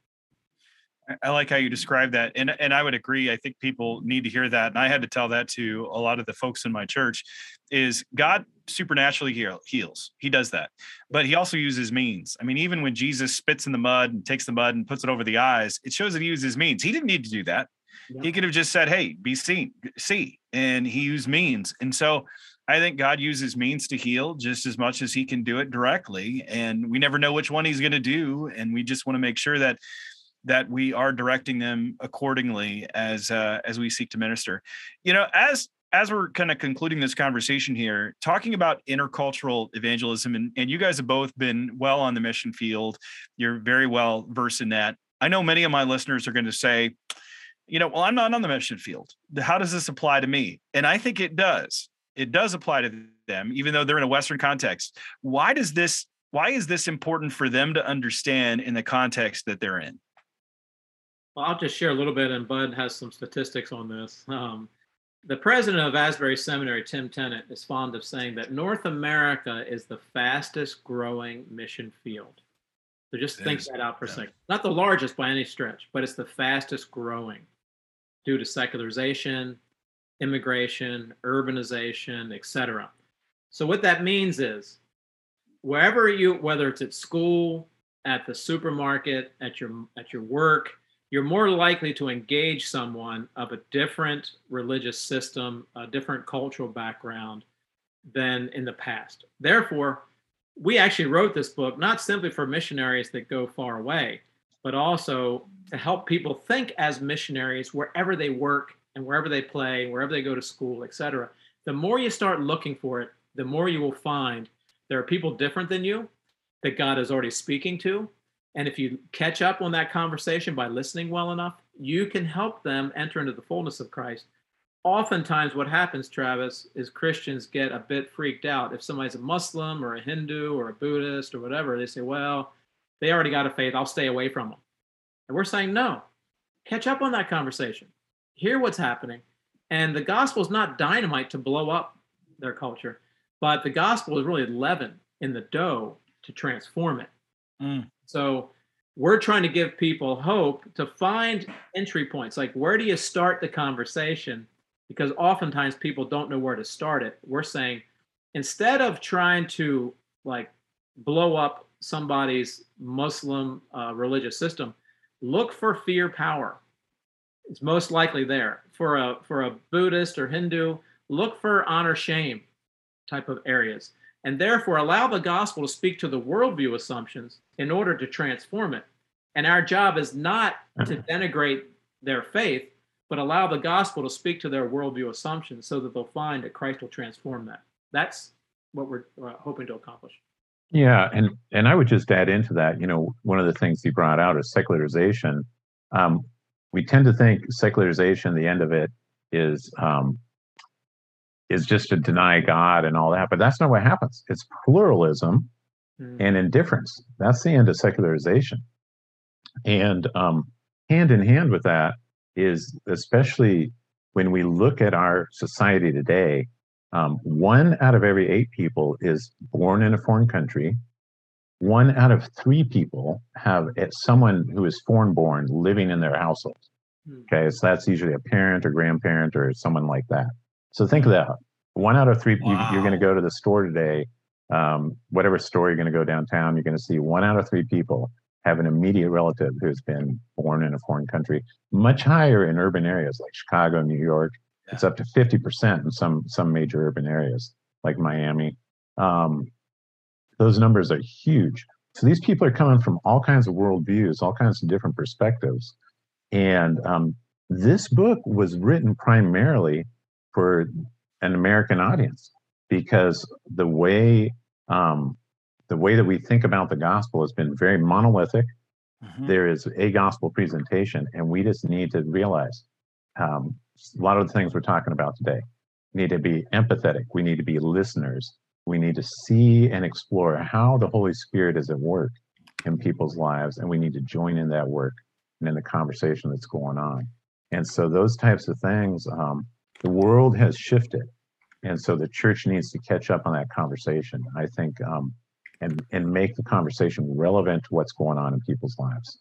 I- like how you describe that, and and I would agree. I think people need to hear that, and I had to tell that to a lot of the folks in my church. Is God supernaturally heal, heals? He does that, but He also uses means. I mean, even when Jesus spits in the mud and takes the mud and puts it over the eyes, it shows that He uses means. He didn't need to do that. Yeah. He could have just said, "Hey, be seen, see," and He used means. And so, I think God uses means to heal just as much as He can do it directly. And we never know which one He's going to do, and we just want to make sure that that we are directing them accordingly as uh, as we seek to minister. You know, as as we're kind of concluding this conversation here, talking about intercultural evangelism, and, and you guys have both been well on the mission field. You're very well versed in that. I know many of my listeners are going to say, you know, well, I'm not on the mission field. How does this apply to me? And I think it does. It does apply to them, even though they're in a Western context. Why does this? Why is this important for them to understand in the context that they're in? Well i'll just share a little bit and bud has some statistics on this. Um, the president of asbury seminary tim tennent is fond of saying that north america is the fastest growing mission field. So just It think is, that out for a second. Not the largest by any stretch but it's the fastest growing due to secularization immigration urbanization etc so what that means is wherever you whether it's at school at the supermarket at your at your work you're more likely to engage someone of a different religious system a different cultural background than in the past therefore we actually wrote this book not simply for missionaries that go far away but also to help people think as missionaries wherever they work and wherever they play, wherever they go to school, etc. The more you start looking for it, the more you will find there are people different than you that God is already speaking to. And if you catch up on that conversation by listening well enough, you can help them enter into the fullness of Christ. Oftentimes, what happens, Travis, is Christians get a bit freaked out. If somebody's a Muslim or a Hindu or a Buddhist or whatever, they say, well, they already got a faith. I'll stay away from them. And we're saying, no, catch up on that conversation. Hear what's happening. And the gospel is not dynamite to blow up their culture, but the gospel is really leaven in the dough to transform it. Mm. So we're trying to give people hope to find entry points. Like, where do you start the conversation? Because oftentimes people don't know where to start it. We're saying instead of trying to like blow up somebody's Muslim uh, religious system, look for fear power. It's most likely there. For a for a Buddhist or Hindu, look for honor shame type of areas, and therefore allow the gospel to speak to the worldview assumptions in order to transform it. And our job is not to denigrate their faith, but allow the gospel to speak to their worldview assumptions so that they'll find that Christ will transform that. That's what we're uh, hoping to accomplish. Yeah, and and I would just add into that, you know, one of the things you brought out is secularization. Um, we tend to think secularization, the end of it is um, is just to deny God and all that, but that's not what happens. It's pluralism Mm. and indifference. That's the end of secularization. And um, hand in hand with that is especially when we look at our society today, um, one out of every eight people is born in a foreign country. One out of three people have someone who is foreign born living in their household. Hmm. Okay, so that's usually a parent or grandparent or someone like that. So think of that. One out of three, you, you're going to go to the store today, um, whatever store you're going to go downtown, you're going to see one out of three people have an immediate relative who's been born in a foreign country. Much higher in urban areas like Chicago, New York. It's up to 50% in some some major urban areas like Miami. Um, those numbers are huge. So these people are coming from all kinds of worldviews, all kinds of different perspectives. And um, this book was written primarily for an American audience because the way um, the way that we think about the gospel has been very monolithic. Mhm. There is a gospel presentation, and we just need to realize um, a lot of the things we're talking about today. We need to be empathetic. We need to be listeners. We need to see and explore how the Holy Spirit is at work in people's lives, and we need to join in that work and in the conversation that's going on. And so, those types of things, um, the world has shifted, and so the church needs to catch up on that conversation. I think, um, and and make the conversation relevant to what's going on in people's lives.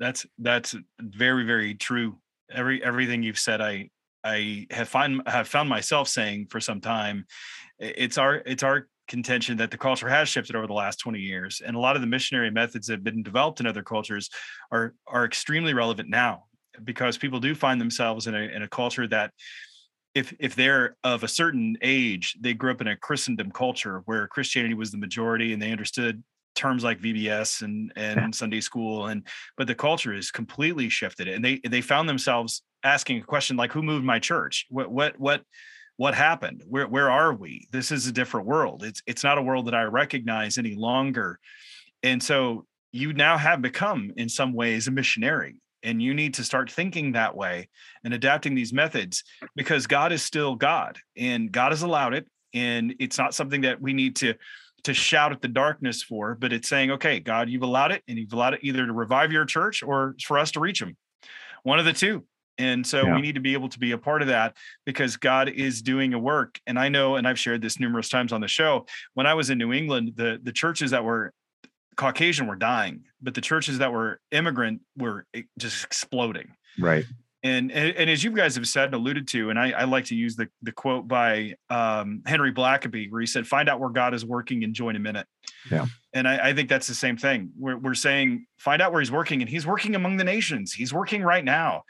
That's that's very very true. Every everything you've said, I I have find have found myself saying for some time. It's our it's our contention that the culture has shifted over the last 20 years, and a lot of the missionary methods that have been developed in other cultures are are extremely relevant now because people do find themselves in a in a culture that if if they're of a certain age, they grew up in a Christendom culture where Christianity was the majority, and they understood terms like VBS and and Sunday school, and but the culture is completely shifted, and they they found themselves asking a question like, "Who moved my church? What what what what happened? Where where are we? This is a different world. It's it's not a world that I recognize any longer." And so you now have become, in some ways, a missionary, and you need to start thinking that way and adapting these methods because God is still God, and God has allowed it, and it's not something that we need to to shout at the darkness for, but it's saying, okay, God, you've allowed it, and you've allowed it either to revive your church or for us to reach them, one of the two. And so Yeah. we need to be able to be a part of that because God is doing a work. And I know, and I've shared this numerous times on the show. When I was in New England, the the churches that were Caucasian were dying, but the churches that were immigrant were just exploding Right. and, and and as you guys have said and alluded to, and I, I like to use the the quote by um, Henry Blackaby, where he said, "Find out where God is working and join Him in it." Yeah. And I, I think that's the same thing. We're we're saying find out where He's working, and He's working among the nations. He's working right now.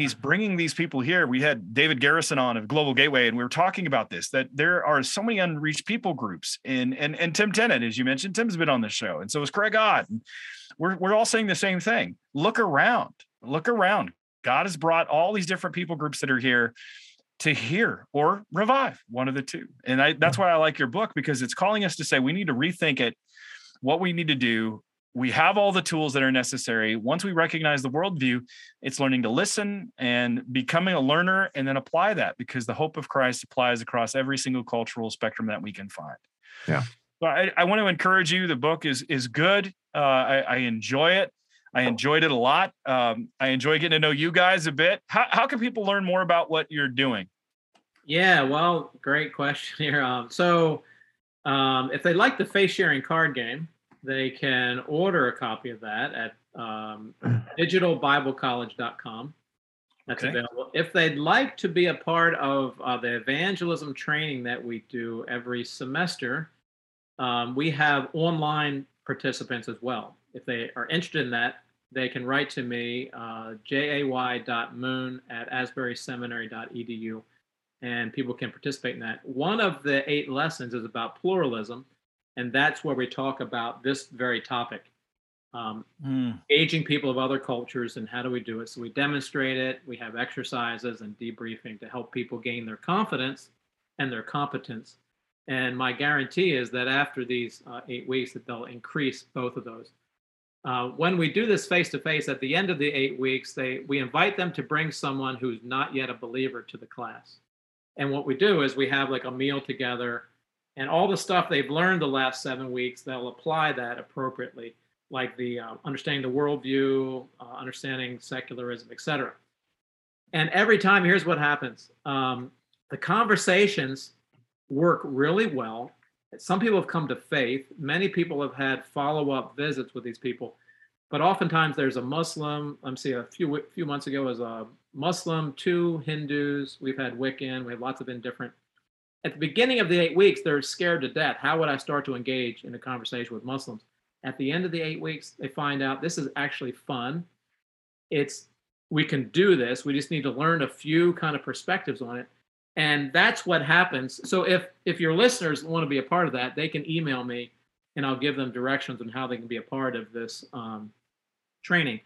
He's bringing these people here. We had David Garrison on of Global Gateway, and we were talking about this that there are so many unreached people groups. In and and Tim Tennent, as you mentioned, Tim's been on the show, and so is Craig Ott. We're we're all saying the same thing. Look around, look around. God has brought all these different people groups that are here to hear or revive, one of the two. And I, that's why I like your book because it's calling us to say we need to rethink it, what we need to do we have all the tools that are necessary. Once we recognize the worldview, it's learning to listen and becoming a learner and then apply that because the hope of Christ applies across every single cultural spectrum that we can find. Yeah. So I, I want to encourage you. The book is is good. Uh, I, I, enjoy it. I enjoyed it a lot. Um, I enjoy getting to know you guys a bit. How, how can people learn more about what you're doing? Yeah, well, great question here. Um, so um, if they like the face sharing card game, they can order a copy of that at um, digitalbiblecollege.com. That's okay. available. If they'd like to be a part of uh, the evangelism training that we do every semester, um, we have online participants as well. If they are interested in that, they can write to me, uh, jay.moon at asburyseminary.edu, and people can participate in that. One of the eight lessons is about pluralism and that's where we talk about this very topic um, mm. engaging people of other cultures and how do we do it? So we demonstrate it we have exercises and debriefing to help people gain their confidence and their competence. And my guarantee is that after these uh, eight weeks that they'll increase both of those. Uh, when we do this face to face at the end of the eight weeks they we invite them to bring someone who's not yet a believer to the class. And what we do is we have like a meal together and all the stuff they've learned the last seven weeks, they'll apply that appropriately, like the uh, understanding the worldview, uh, understanding secularism, etc. And every time, here's what happens: um, the conversations work really well. Some people have come to faith. Many people have had follow-up visits with these people, but oftentimes there's a Muslim. Me see. A few few months ago was a Muslim, two Hindus. We've had Wiccan. We have lots of indifferent at the beginning of the eight weeks, they're scared to death. How would I start to engage in a conversation with Muslims? At the end of the eight weeks, they find out this is actually fun. It's we can do this. We just need to learn a few kind of perspectives on it. And that's what happens. So if if your listeners want to be a part of that, they can email me and I'll give them directions on how they can be a part of this um, training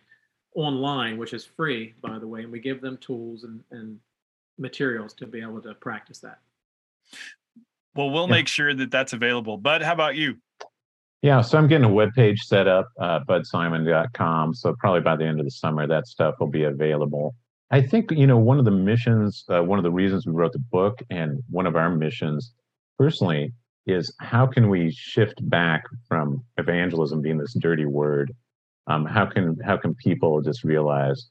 online, which is free, by the way. And we give them tools and, and materials to be able to practice that. Well, we'll yeah. make sure that that's available. But how about you? Yeah, so I'm getting a web page set up, uh, budsimon.com. So probably by the end of the summer, that stuff will be available. I think you know one of the missions, uh, one of the reasons we wrote the book, and one of our missions, personally, is how can we shift back from evangelism being this dirty word? Um, how can how can people just realize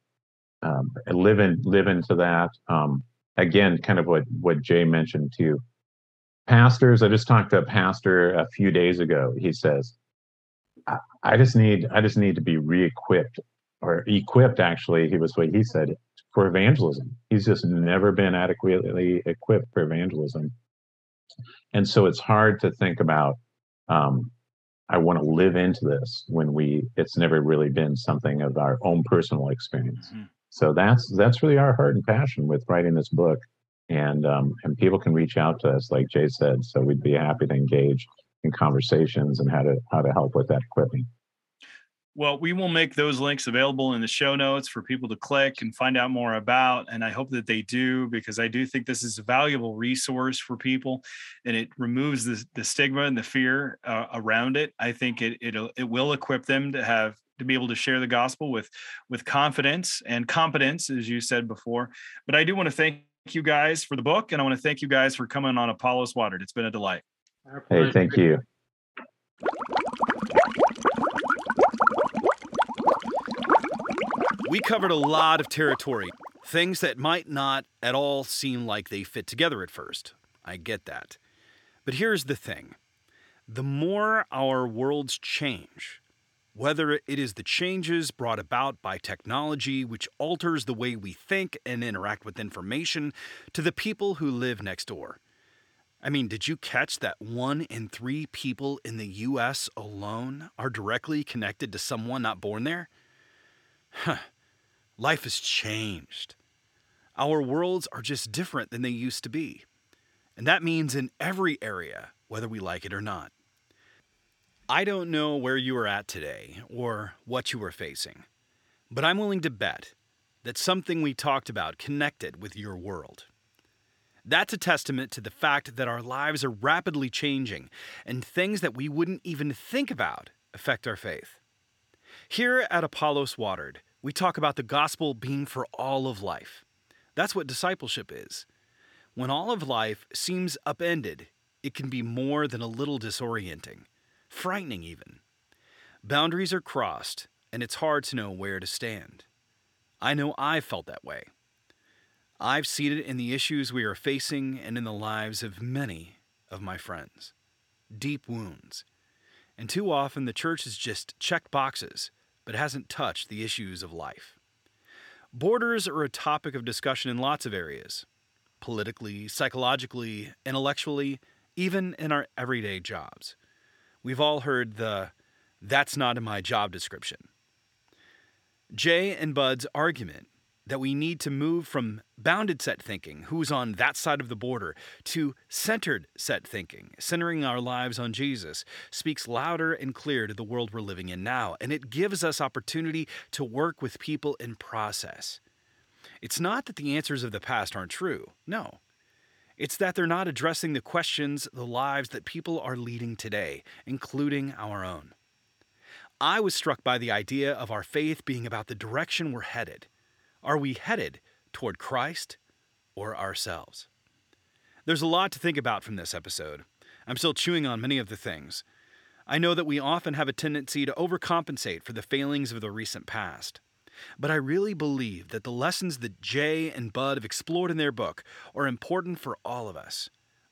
um, live in live into that? Um, again, kind of what what Jay mentioned too. Pastors, I just talked to a pastor a few days ago. He says, I, I just need I just need to be re-equipped or equipped actually, he was what he said, for evangelism. He's just never been adequately equipped for evangelism. And so it's hard to think about um, I want to live into this when we it's never really been something of our own personal experience. Mm-hmm so that's that's really our heart and passion with writing this book and um, and people can reach out to us like jay said so we'd be happy to engage in conversations and how to how to help with that equipment well, we will make those links available in the show notes for people to click and find out more about. And I hope that they do because I do think this is a valuable resource for people and it removes the, the stigma and the fear uh, around it. I think it, it, it will equip them to have to be able to share the gospel with with confidence and competence as you said before. But i do want to thank you guys for the book and i want to thank you guys for coming on apollos watered. It's been a delight. Hey thank you. We covered a lot of territory things that might not at all seem like they fit together at first. I get that. But here's the thing. The more our worlds change whether it is the changes brought about by technology, which alters the way we think and interact with information, to the people who live next door. I mean, did you catch that one in three people in the US alone are directly connected to someone not born there? Huh. Life has changed. Our worlds are just different than they used to be. And that means in every area, whether we like it or not. I don't know where you are at today or what you are facing, but I'm willing to bet that something we talked about connected with your world. That's a testament to the fact that our lives are rapidly changing and things that we wouldn't even think about affect our faith. Here at Apollos Watered, we talk about the gospel being for all of life. That's what discipleship is. When all of life seems upended, it can be more than a little disorienting, frightening even. Boundaries are crossed, and it's hard to know where to stand. I know I've felt that way. I've seen it in the issues we are facing and in the lives of many of my friends. Deep wounds. And too often the church has just checked boxes, but hasn't touched the issues of life. Borders are a topic of discussion in lots of areas politically, psychologically, intellectually, even in our everyday jobs. We've all heard the that's not in my job description. Jay and Bud's argument that we need to move from bounded set thinking, who's on that side of the border, to centered set thinking, centering our lives on Jesus, speaks louder and clear to the world we're living in now, and it gives us opportunity to work with people in process. It's not that the answers of the past aren't true, no. It's that they're not addressing the questions, the lives that people are leading today, including our own. I was struck by the idea of our faith being about the direction we're headed are we headed toward Christ or ourselves? There's a lot to think about from this episode. I'm still chewing on many of the things. I know that we often have a tendency to overcompensate for the failings of the recent past. But I really believe that the lessons that Jay and Bud have explored in their book are important for all of us.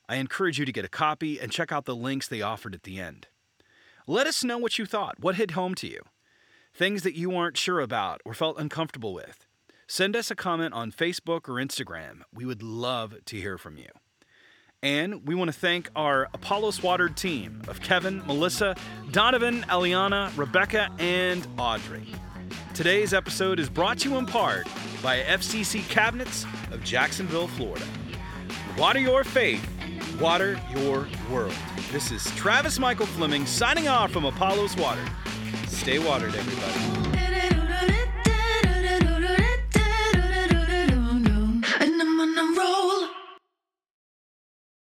I encourage you to get a copy and check out the links they offered at the end. Let us know what you thought, what hit home to you, things that you aren't sure about or felt uncomfortable with. Send us a comment on Facebook or Instagram. We would love to hear from you. And we want to thank our Apollos Watered team of Kevin, Melissa, Donovan, Eliana, Rebecca, and Audrey. Today's episode is brought to you in part by FCC Cabinets of Jacksonville, Florida. Water your faith, water your world. This is Travis Michael Fleming signing off from Apollo's Water. Stay watered, everybody. And I'm on a roll.